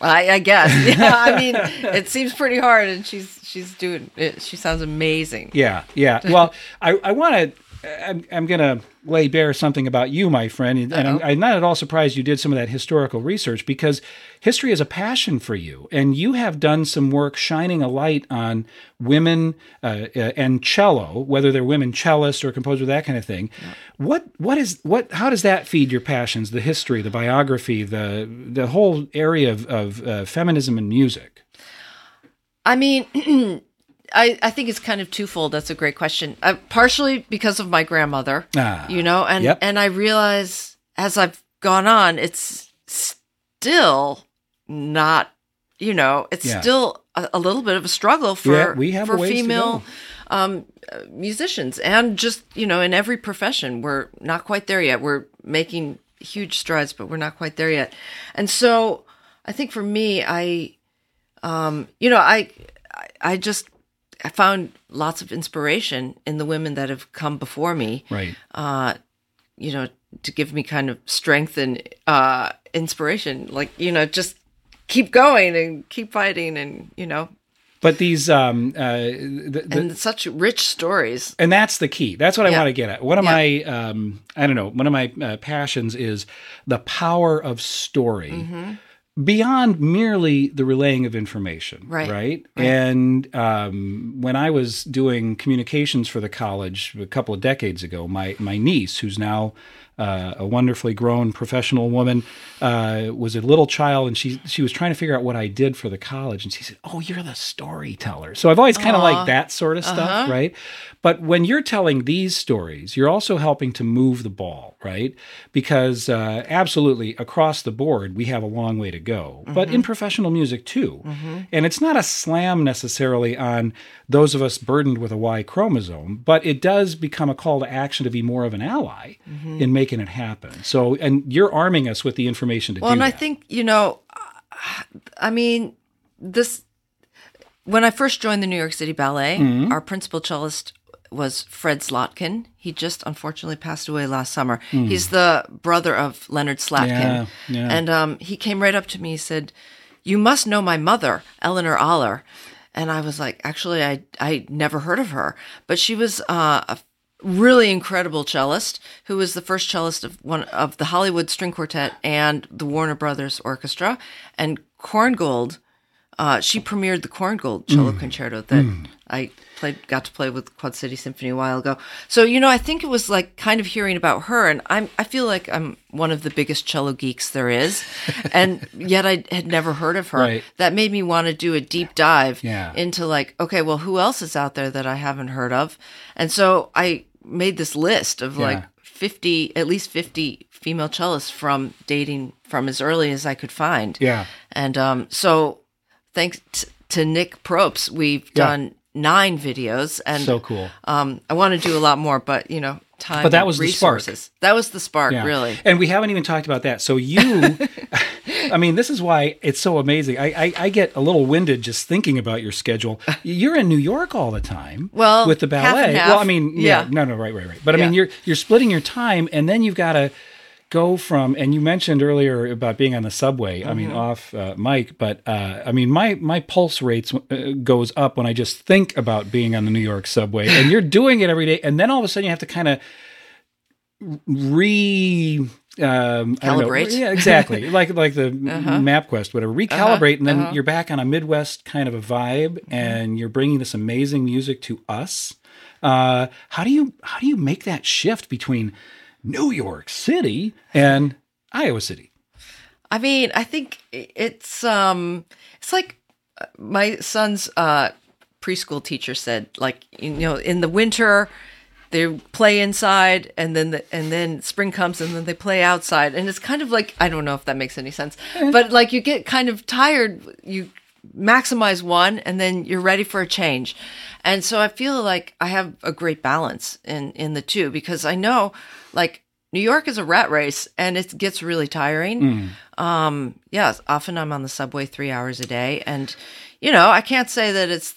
I, I guess. Yeah, I mean, it seems pretty hard, and she's she's doing it. She sounds amazing. Yeah, yeah. Well, I I want to. I'm, I'm going to lay bare something about you, my friend, and I'm, I'm not at all surprised you did some of that historical research because history is a passion for you, and you have done some work shining a light on women uh, uh, and cello, whether they're women cellists or composers, that kind of thing. What what is what? How does that feed your passions? The history, the biography, the the whole area of, of uh, feminism and music. I mean, I I think it's kind of twofold. That's a great question. Uh, partially because of my grandmother, Ah, you know, and yep. and I realize as I've gone on, it's still not, you know, it's Yeah. still a, a little bit of a struggle for Yeah, for female um, musicians and just you know in every profession we're not quite there yet. We're making huge strides, but we're not quite there yet. And so I think for me, I um, you know, I, I just, I found lots of inspiration in the women that have come before me. Right. Uh, you know, to give me kind of strength and uh, inspiration. Like you know, just keep going and keep fighting, and you know, But these, um, uh, the, the, and such rich stories. and that's the key. That's what I want to get at. One of Yeah. my, um, I don't know, one of my uh, passions is the power of story. Mm-hmm. Beyond merely the relaying of information, Right. right? And um, when I was doing communications for the college a couple of decades ago, my my niece, who's now uh, a wonderfully grown professional woman, uh, was a little child, and she she was trying to figure out what I did for the college, and she said, "Oh, you're the storyteller." So I've always kind of liked that sort of stuff, right? But when you're telling these stories, you're also helping to move the ball, right? Because uh, absolutely across the board, we have a long way to go, but in professional music too. And it's not a slam necessarily on those of us burdened with a Y chromosome, but it does become a call to action to be more of an ally in making it happen. So, and you're arming us with the information to Well, do and I think you know, I mean, this. When I first joined the New York City Ballet, Mm-hmm. our principal cellist was Fred Zlotkin. He just unfortunately passed away last summer. He's the brother of Leonard Slatkin, Mm. Yeah, yeah. and um, he came right up to me. He said, "You must know my mother, Eleanor Aller." And I was like, actually, I I never heard of her, but she was uh, a really incredible cellist who was the first cellist of one of the Hollywood String Quartet and the Warner Brothers Orchestra. And Korngold, uh, she premiered the Korngold cello concerto that I played, got to play with Quad City Symphony a while ago. So you know, I think it was like kind of hearing about her, and I'm I feel like I'm one of the biggest cello geeks there is, and yet I had never heard of her. Right. That made me want to do a deep dive Yeah. into like, okay, well, who else is out there that I haven't heard of? And so I made this list of like 50, at least 50 female cellists from dating from as early as I could find. Yeah. And um, so thanks t- to Nick Propes, we've Yeah. done nine videos and So cool. um, I want to do a lot more, but you know, time But that was the spark. resources. That was the spark, Yeah. really. And we haven't even talked about that. So you, I mean, this is why it's so amazing. I, I, I get a little winded just thinking about your schedule. You're in New York all the time. Well, with the half ballet. and half. Well, I mean, yeah, Yeah. no, no, right, right, right. But I mean, you're you're splitting your time, and then you've got to go from. And you mentioned earlier about being on the subway. I mean, Mm-hmm. off uh, mic, but uh, I mean, my my pulse rates uh, goes up when I just think about being on the New York subway, and you're doing it every day, and then all of a sudden you have to kind of re um, don't know. Yeah, exactly. like like the MapQuest, whatever. Recalibrate, and then you're back on a Midwest kind of a vibe, and you're bringing this amazing music to us. Uh, how do you how do you make that shift between New York City and Iowa City? I mean, I think it's um it's like uh, my son's uh preschool teacher said like you know in the winter they play inside and then the, and then spring comes and then they play outside and it's kind of like I don't know if that makes any sense but like you get kind of tired you maximize one and then you're ready for a change and so I feel like I have a great balance in in the two because I know like New York is a rat race and it gets really tiring. Um, yes, often I'm on the subway three hours a day, and you know I can't say that it's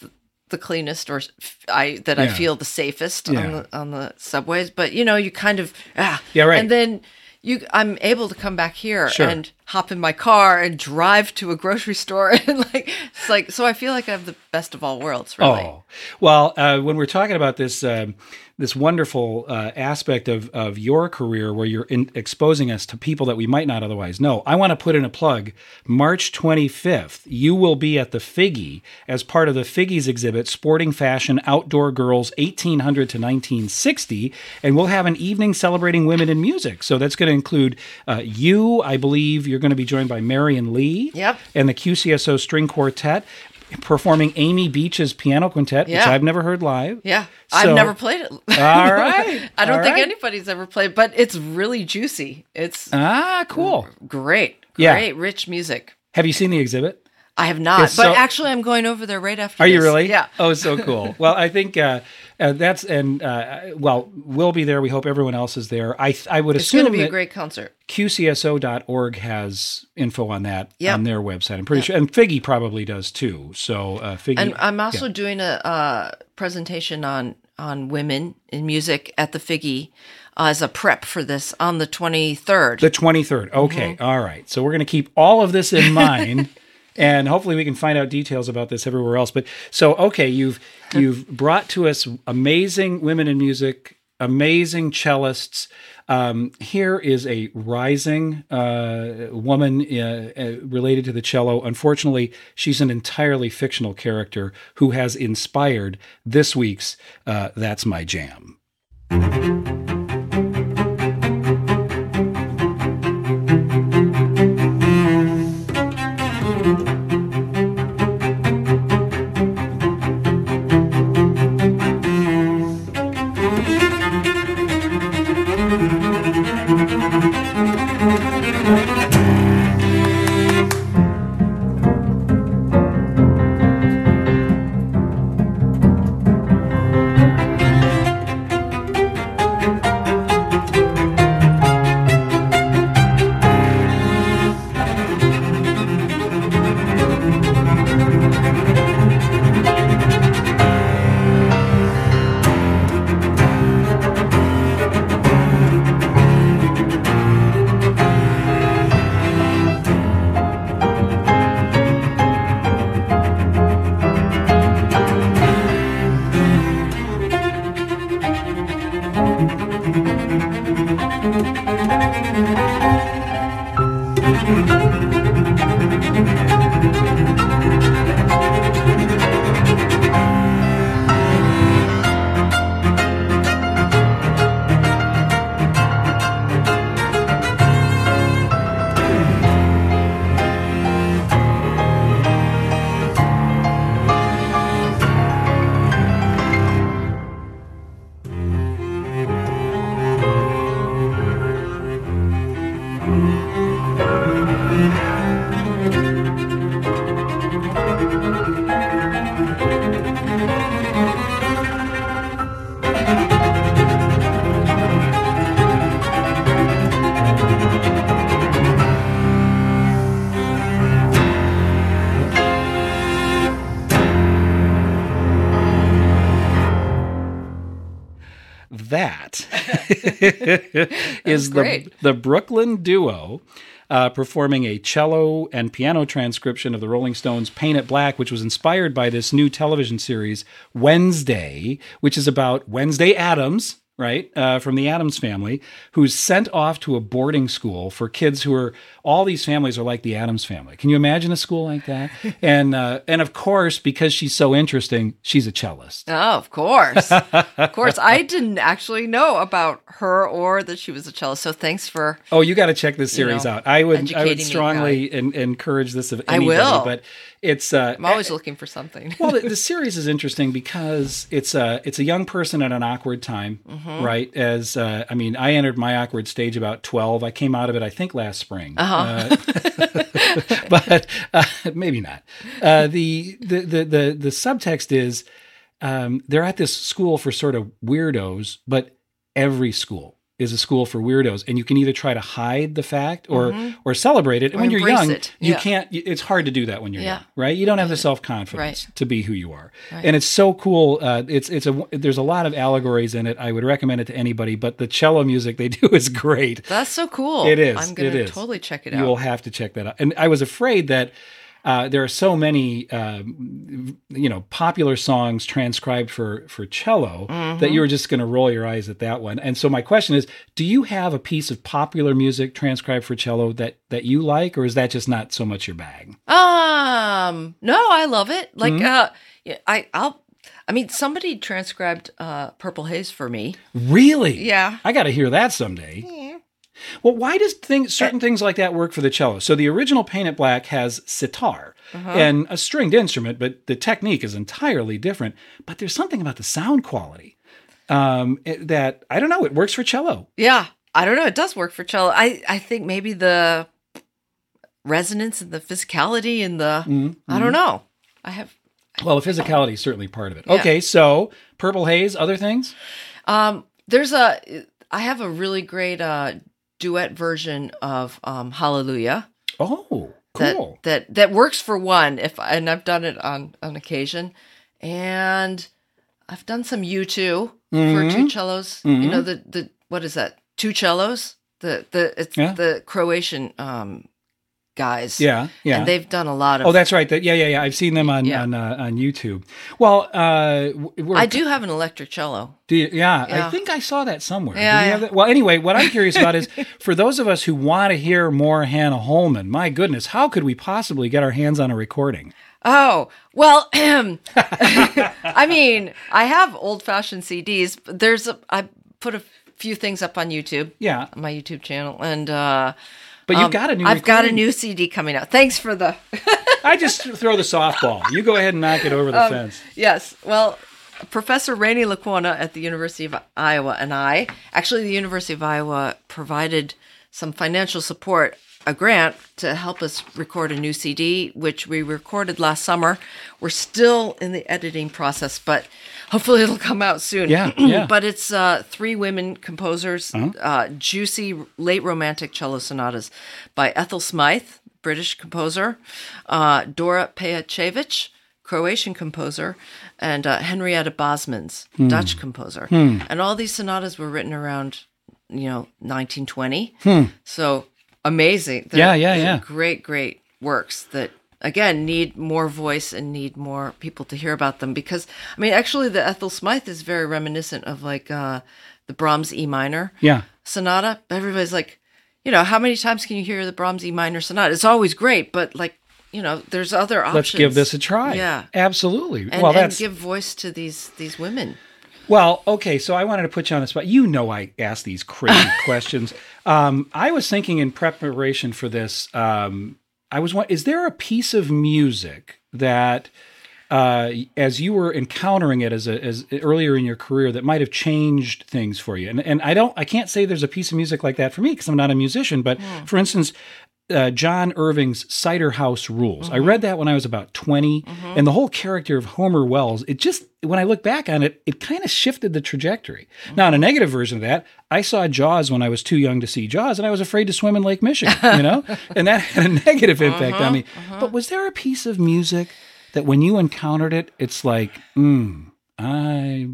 the, cleanest or I that I feel the safest Yeah. on the on the subways, but you know you kind of ah Yeah, right. and then. You, I'm able to come back here Sure. and hop in my car and drive to a grocery store and like it's like so I feel like I have the best of all worlds really. Oh, well, uh, when we're talking about this um, this wonderful uh, aspect of of your career, where you're in, exposing us to people that we might not otherwise know, I want to put in a plug. March 25th, you will be at the Figge as part of the Figge's exhibit, Sporting Fashion Outdoor Girls 1800 to 1960, and we'll have an evening celebrating women in music. So that's going to include uh, you. I believe you're going to be joined by Marion Lee. Yep. And the QCSO String Quartet performing Amy Beach's piano quintet, which I've never heard live. Yeah, So- I've never played it. All right. I don't All think right. anybody's ever played, but it's really juicy. It's Ah, cool. great, Yeah. great, rich music. Have you seen the exhibit? I have not, It's but actually, I'm going over there right after. Are you really? Yeah. Oh, so cool. well, I think uh, uh, that's and uh, well, we'll be there. We hope everyone else is there. I I would It's assume going to be a great concert. QCSO.org has info on that Yep. on their website. I'm pretty sure, and Figge probably does too. So uh, Figge, And I'm also doing a uh, presentation on on women in music at the Figge uh, as a prep for this on the 23rd. The 23rd. Okay. All right. So we're going to keep all of this in mind. And hopefully we can find out details about this everywhere else. But so okay, you've you've brought to us amazing women in music, amazing cellists. Um, here is a rising uh, woman uh, uh, related to the cello. Unfortunately, she's an entirely fictional character who has inspired this week's uh, "That's My Jam." is the the Brooklyn duo uh, performing a cello and piano transcription of the Rolling Stones' "Paint It Black," which was inspired by this new television series Wednesday, which is about Wednesday Addams. Right uh, from the Addams family, who's sent off to a boarding school for kids who are all these families are like the Addams family. Can you imagine a school like that? and uh, and of course, because she's so interesting, she's a cellist. Oh, of course. of course. I didn't actually know about her or that she was a cellist. So thanks for. Oh, you got to check this series know, out. I would I would strongly en- encourage this of anybody. I will. But it's uh, I'm always looking for something. well, the, the series is interesting because it's a it's a young person at an awkward time, Mm-hmm. Right? As uh, I mean, I entered my awkward stage about twelve. I came out of it, I think, last spring. Uh-huh. Uh, but uh, maybe not. Uh, the, the the the the subtext is um, they're at this school for sort of weirdos, but every school is a school for weirdos, and you can either try to hide the fact or or celebrate it. And Mm-hmm. Or when you're young, it. you Yeah. can't. It's hard to do that when you're Yeah. young, right? You don't have the self confidence Right. to be who you are, and it's so cool. Uh, it's it's a there's a lot of allegories in it. I would recommend it to anybody, but the cello music they do is great. That's so cool. It is. I'm gonna is. totally check it out. you'll have to check that out. And I was afraid that uh, there are so many, um, you know, popular songs transcribed for for cello Mm-hmm. that you were just going to roll your eyes at that one. And so my question is, do you have a piece of popular music transcribed for cello that that you like, or is that just not so much your bag? Um, no, I love it. Like, Mm-hmm. uh, yeah, I, I'll, I mean, somebody transcribed uh, Purple Haze for me. Really? Yeah. I got to hear that someday. Well, why does things, certain things like that work for the cello? So the original Paint It Black has sitar Uh-huh. and a stringed instrument, but the technique is entirely different. But there's something about the sound quality um, it- that I don't know. It works for cello. Yeah, I don't know. It does work for cello. I, I think maybe the resonance and the physicality and the, Mm-hmm. I don't know. I have, Well, the physicality is certainly part of it. Yeah. Okay, so Purple Haze, other things. um, there's a, I have a really great uh, duet version of um, Hallelujah. Oh, cool. that that works for one if and I've done it on on occasion and I've done some U2 for two cellos. You know the the what is that? Two cellos. The the it's Yeah. the Croatian um, guys. Yeah, yeah. And they've done a lot of. Oh, that's right. That, yeah, yeah, yeah. I've seen them on Yeah. on uh, on YouTube. Well, uh, I do have an electric cello. Do you, yeah, I think I saw that somewhere. Do Yeah, have that? Well, anyway, what I'm curious about is for those of us who want to hear more Hannah Holman. My goodness, how could we possibly get our hands on a recording? Oh, well, I mean, I have old fashioned CDs. but There's a, I put a few things up on YouTube, Yeah, on my YouTube channel, and, uh, but you've um, got a new. I've got a new CD coming out. Thanks for the, I just throw the softball. You go ahead and knock it over Um, the fence. yes. Well, Professor René Lecuona at the University of Iowa and I, actually, the University of Iowa provided some financial support, a grant to help us record a new CD, which we recorded last summer. We're still in the editing process, but hopefully it'll come out soon. Yeah, yeah. but it's uh, three women composers, uh, juicy late romantic cello sonatas by Ethel Smyth, British composer, uh, Dora Pejacevich, Croatian composer, and uh, Henrietta Bosmans, Dutch composer. And all these sonatas were written around, you know, 1920. So amazing. Yeah, yeah, yeah. Great, great works that again need more voice and need more people to hear about them because I mean actually the Ethel Smyth is very reminiscent of like uh the Brahms E minor Yeah, sonata. Everybody's like, you know, how many times can you hear the Brahms E minor sonata? It's always great, but like, you know, there's other options. let's give this a try. Yeah. absolutely. And, well, and that's give voice to these these women. Well, okay, so I wanted to put you on the spot. You know, I ask these crazy questions. Um, I was thinking in preparation for this. Um, I was, is there a piece of music that, uh, as you were encountering it as a, as earlier in your career, that might have changed things for you? And and I don't, I can't say there's a piece of music like that for me because I'm not a musician. But for instance. Uh, John Irving's Cider House Rules. I read that when I was about 20, and the whole character of Homer Wells, it just, when I look back on it, it kind of shifted the trajectory. Now, in a negative version of that, I saw Jaws when I was too young to see Jaws, and I was afraid to swim in Lake Michigan, you know? and that had a negative impact on me. But was there a piece of music that when you encountered it, it's like, mm, I,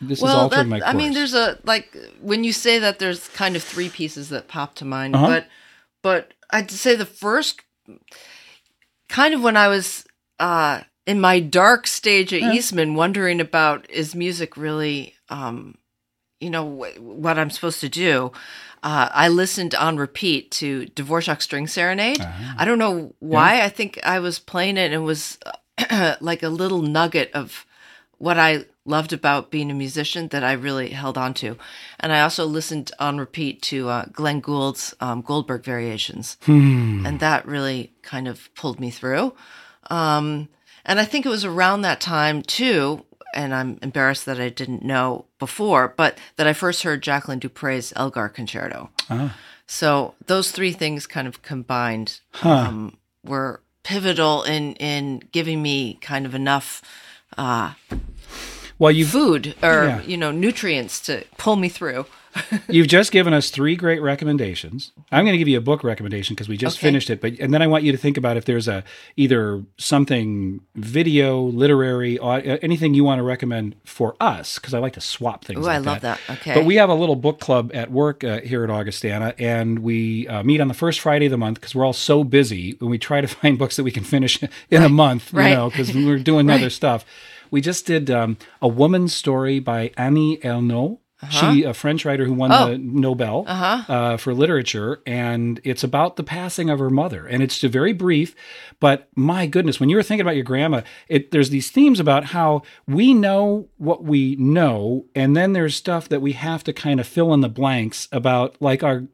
this is altering my course? I mean, there's a like when you say that, there's kind of three pieces that pop to mind. Uh-huh. But but I'd say the first, kind of when I was uh, in my dark stage at Eastman, wondering about is music really, um, you know, wh- what I'm supposed to do. Uh, I listened on repeat to Dvorak String Serenade. Uh-huh. I don't know why. I think I was playing it and it was like a little nugget of what I loved about being a musician that I really held on to. And I also listened on repeat to uh, Glenn Gould's um, Goldberg Variations. And that really kind of pulled me through. Um, and I think it was around that time, too, and I'm embarrassed that I didn't know before, but that I first heard Jacqueline du Pré's Elgar Concerto. So those three things kind of combined um, were pivotal in, in giving me kind of enough uh, well, you've food or Yeah. you know nutrients to pull me through. You've just given us three great recommendations. I'm going to give you a book recommendation because we just Okay. finished it, but and then I want you to think about if there's a either something video, literary, uh, anything you want to recommend for us because I like to swap things. Ooh, like I love that. Okay. But we have a little book club at work uh, here at Augustana, and we uh, meet on the first Friday of the month because we're all so busy, and we try to find books that we can finish in a month. You right. know, because we're doing other stuff. We just did um, a woman's story by Annie Ernaux. She, a French writer who won Uh-huh. Oh. the Nobel uh, for literature, and it's about the passing of her mother. And it's very brief, but my goodness, when you were thinking about your grandma, it, there's these themes about how we know what we know, and then there's stuff that we have to kind of fill in the blanks about, like our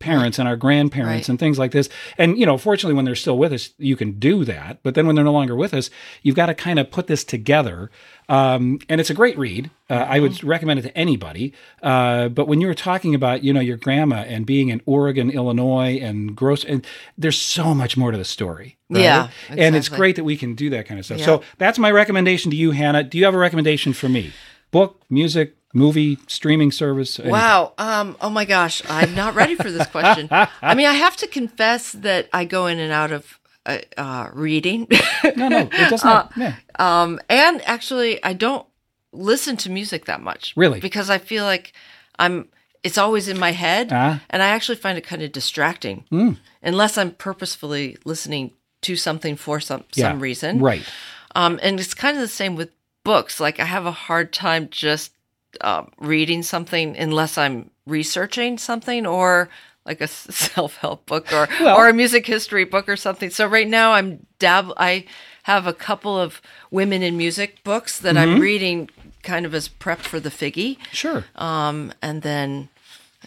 parents and our grandparents Right. and things like this. And you know, fortunately, when they're still with us, you can do that. But then when they're no longer with us, you've got to kind of put this together. Um, and it's a great read. Uh, I would recommend it to anybody. Uh, but when you were talking about, you know, your grandma and being in Oregon, Illinois, and gross, and there's so much more to the story. right? Yeah, and it's great that we can do that kind of stuff. Yeah. So that's my recommendation to you, Hannah. Do you have a recommendation for me? Book, music, movie, streaming service? anything? Wow. Um. Oh my gosh, I'm not ready for this question. I mean, I have to confess that I go in and out of uh, uh, reading. No, no, it doesn't. yeah. um. And actually, I don't listen to music that much. Really? Because I feel like I'm it's always in my head Ah. and I actually find it kind of distracting. Hmm. Unless I'm purposefully listening to something for some Yeah, some reason. Right. Um, and it's kind of the same with books. Like I have a hard time just uh, reading something unless I'm researching something or like a self help book or Well- or a music history book or something. So right now I'm dab. I have a couple of women in music books that Mm-hmm. I'm reading, kind of as prep for the Figge. Sure. Um, and then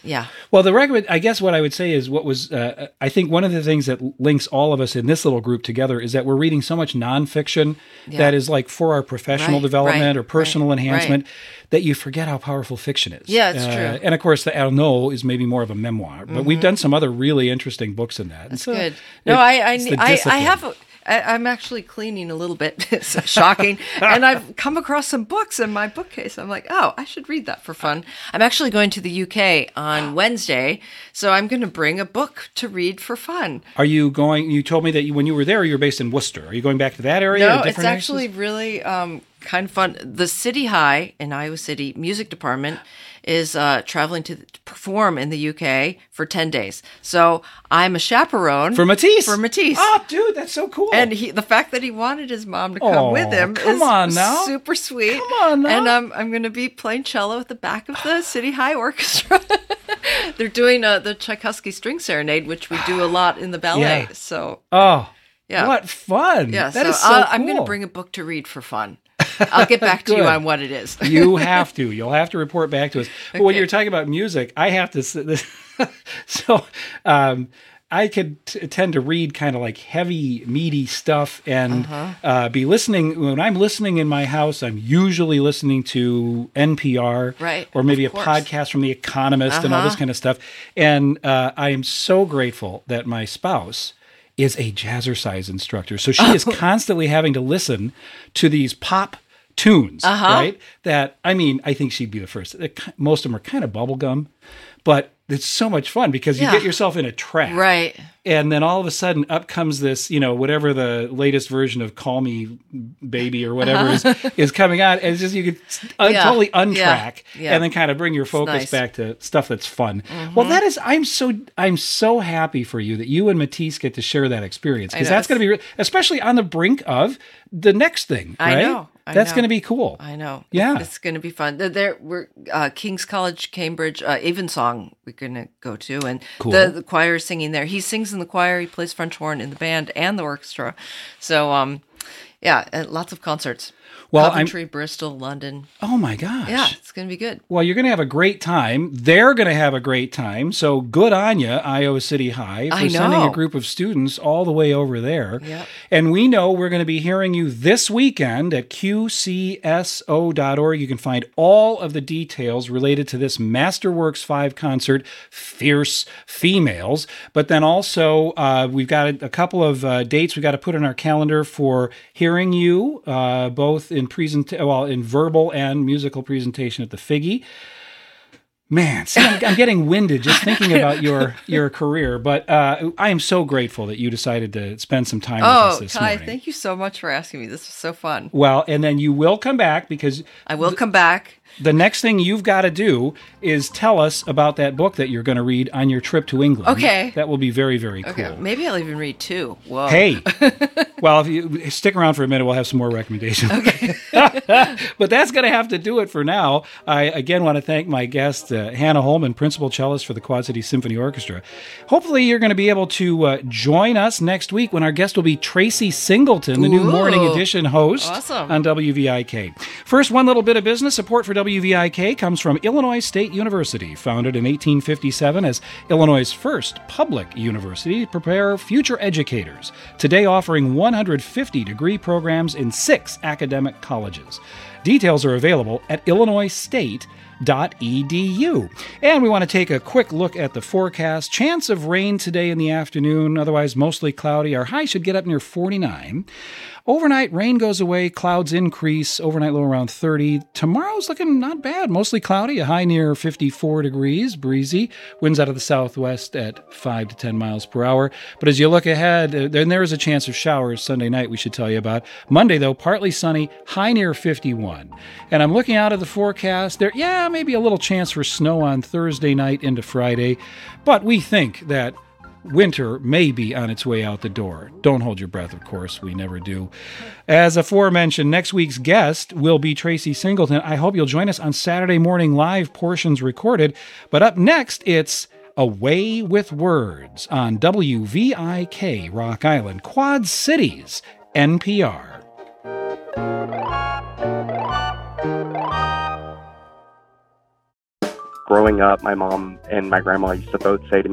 yeah, Well, the recommend, I guess what I would say is what was, uh, I think one of the things that links all of us in this little group together is that we're reading so much nonfiction that is like for our professional Right, development right, or personal right, enhancement that you forget how powerful fiction is. Yeah, it's Uh, true. And of course, the Ernaux is maybe more of a memoir, but we've done some other really interesting books in that. That's good. No, I I, the I, I have. A, I, I'm actually cleaning a little bit. it's shocking, and I've come across some books in my bookcase. I'm like, oh, I should read that for fun. I'm actually going to the UK on Wednesday, so I'm going to bring a book to read for fun. Are you going? You told me that you, when you were there, you were based in Worcester. Are you going back to that area? No, it's actually really um, kind of fun. The City High in Iowa City Music Department is uh, traveling to perform in the UK for 10 days. So I'm a chaperone for Matisse. For Matisse. Oh, dude, that's so cool. And he, the fact that he wanted his mom to come Oh, with him come is on now. super sweet. Come on now. And um, I'm going to be playing cello at the back of the City High Orchestra. They're doing uh, the Tchaikovsky String Serenade, which we do a lot in the ballet. Yeah. So oh, Yeah. what fun! yeah, that so, is so I'll- I'm going to bring a book to read for fun. I'll get back to you on what it is. you have to. You'll have to report back to us. But when you're talking about music, I have to. so, um, I could t- tend to read kind of like heavy, meaty stuff and Uh-huh. uh, be listening. When I'm listening in my house, I'm usually listening to NPR, Right, or maybe a podcast from The Economist and all this Uh-huh. kind of stuff. And uh, I am so grateful that my spouse is a jazzercise instructor. So she is constantly having to listen to these pop tunes, Uh-huh. right? That I mean, I think she'd be the first. Most of them are kind of bubblegum, but it's so much fun because you Yeah. get yourself in a trap. Right. And then all of a sudden up comes this, you know, whatever the latest version of Call Me Baby or whatever is, is coming out. And it's just you could un- Yeah. totally untrack Yeah. and then kind of bring your focus nice. Mm-hmm. back to stuff that's fun. Well, that is I'm so I'm so happy for you that you and Matisse get to share that experience because that's going to be re- especially on the brink of the next thing, I know, I that's going to be cool. I know. Yeah. It's going to be fun. There- There, we're uh, King's College, Cambridge, uh, Evensong. We're going to go to, and Cool. the the choir is singing there. He sings in the choir. He plays French horn in the band and the orchestra. So, um, yeah, lots of concerts. Well, I'm- Coventry, Bristol, London. Oh my gosh. Yeah, it's going to be good. Well, you're going to have a great time. They're going to have a great time. So good on you, Iowa City High, for sending a group of students all the way over there. Yep. And we know we're going to be hearing you this weekend at qcso.org. You can find all of the details related to this Masterworks 5 concert, Fierce Females. But then also, uh, we've got a, a couple of uh, dates we've got to put in our calendar for hearing you, uh, both in present, well, in verbal and musical presentation at the Figge. Man, see, I'm, I'm getting winded just thinking about your your career. But uh, I am so grateful that you decided to spend some time with us Oh, this Kai, morning. thank you so much for asking me. This was so fun. well, and then you will come back because I will come back. The next thing you've got to do is tell us about that book that you're going to read on your trip to England. Okay. that will be very very cool. Okay, maybe I'll even read two. Whoa. Hey, well, if you stick around for a minute, we'll have some more recommendations. Okay. but that's going to have to do it for now. I again want to thank my guest, uh, Hannah Holman, principal cellist for the Quad City Symphony Orchestra. Hopefully, you're going to be able to uh, join us next week when our guest will be Tracy Singleton, the new Morning Edition host Awesome. on WVIK. First, one little bit of business support for WVIK comes from Illinois State University, founded in 1857 as Illinois' first public university to prepare future educators. Today, offering 150 degree programs in six academic colleges. Details are available at illinoisstate.edu. And we want to take a quick look at the forecast. Chance of rain today in the afternoon, otherwise mostly cloudy. Our high should get up near 49. Overnight, rain goes away, clouds increase, overnight low around 30. Tomorrow's looking not bad, mostly cloudy, a high near 54 degrees, breezy. Winds out of the southwest at 5 to 10 miles per hour. But as you look ahead, uh, then there is a chance of showers Sunday night, we should tell you about. Monday, though, partly sunny, high near 51. And I'm looking out at the forecast. There, yeah, maybe a little chance for snow on Thursday night into Friday, but we think that winter may be on its way out the door. Don't hold your breath, of course. We never do. As aforementioned, next week's guest will be Tracy Singleton. I hope you'll join us on Saturday morning live portions recorded. But up next, it's Away with Words on WVIK Rock Island, Quad Cities, NPR. Growing up, my mom and my grandma used to both say to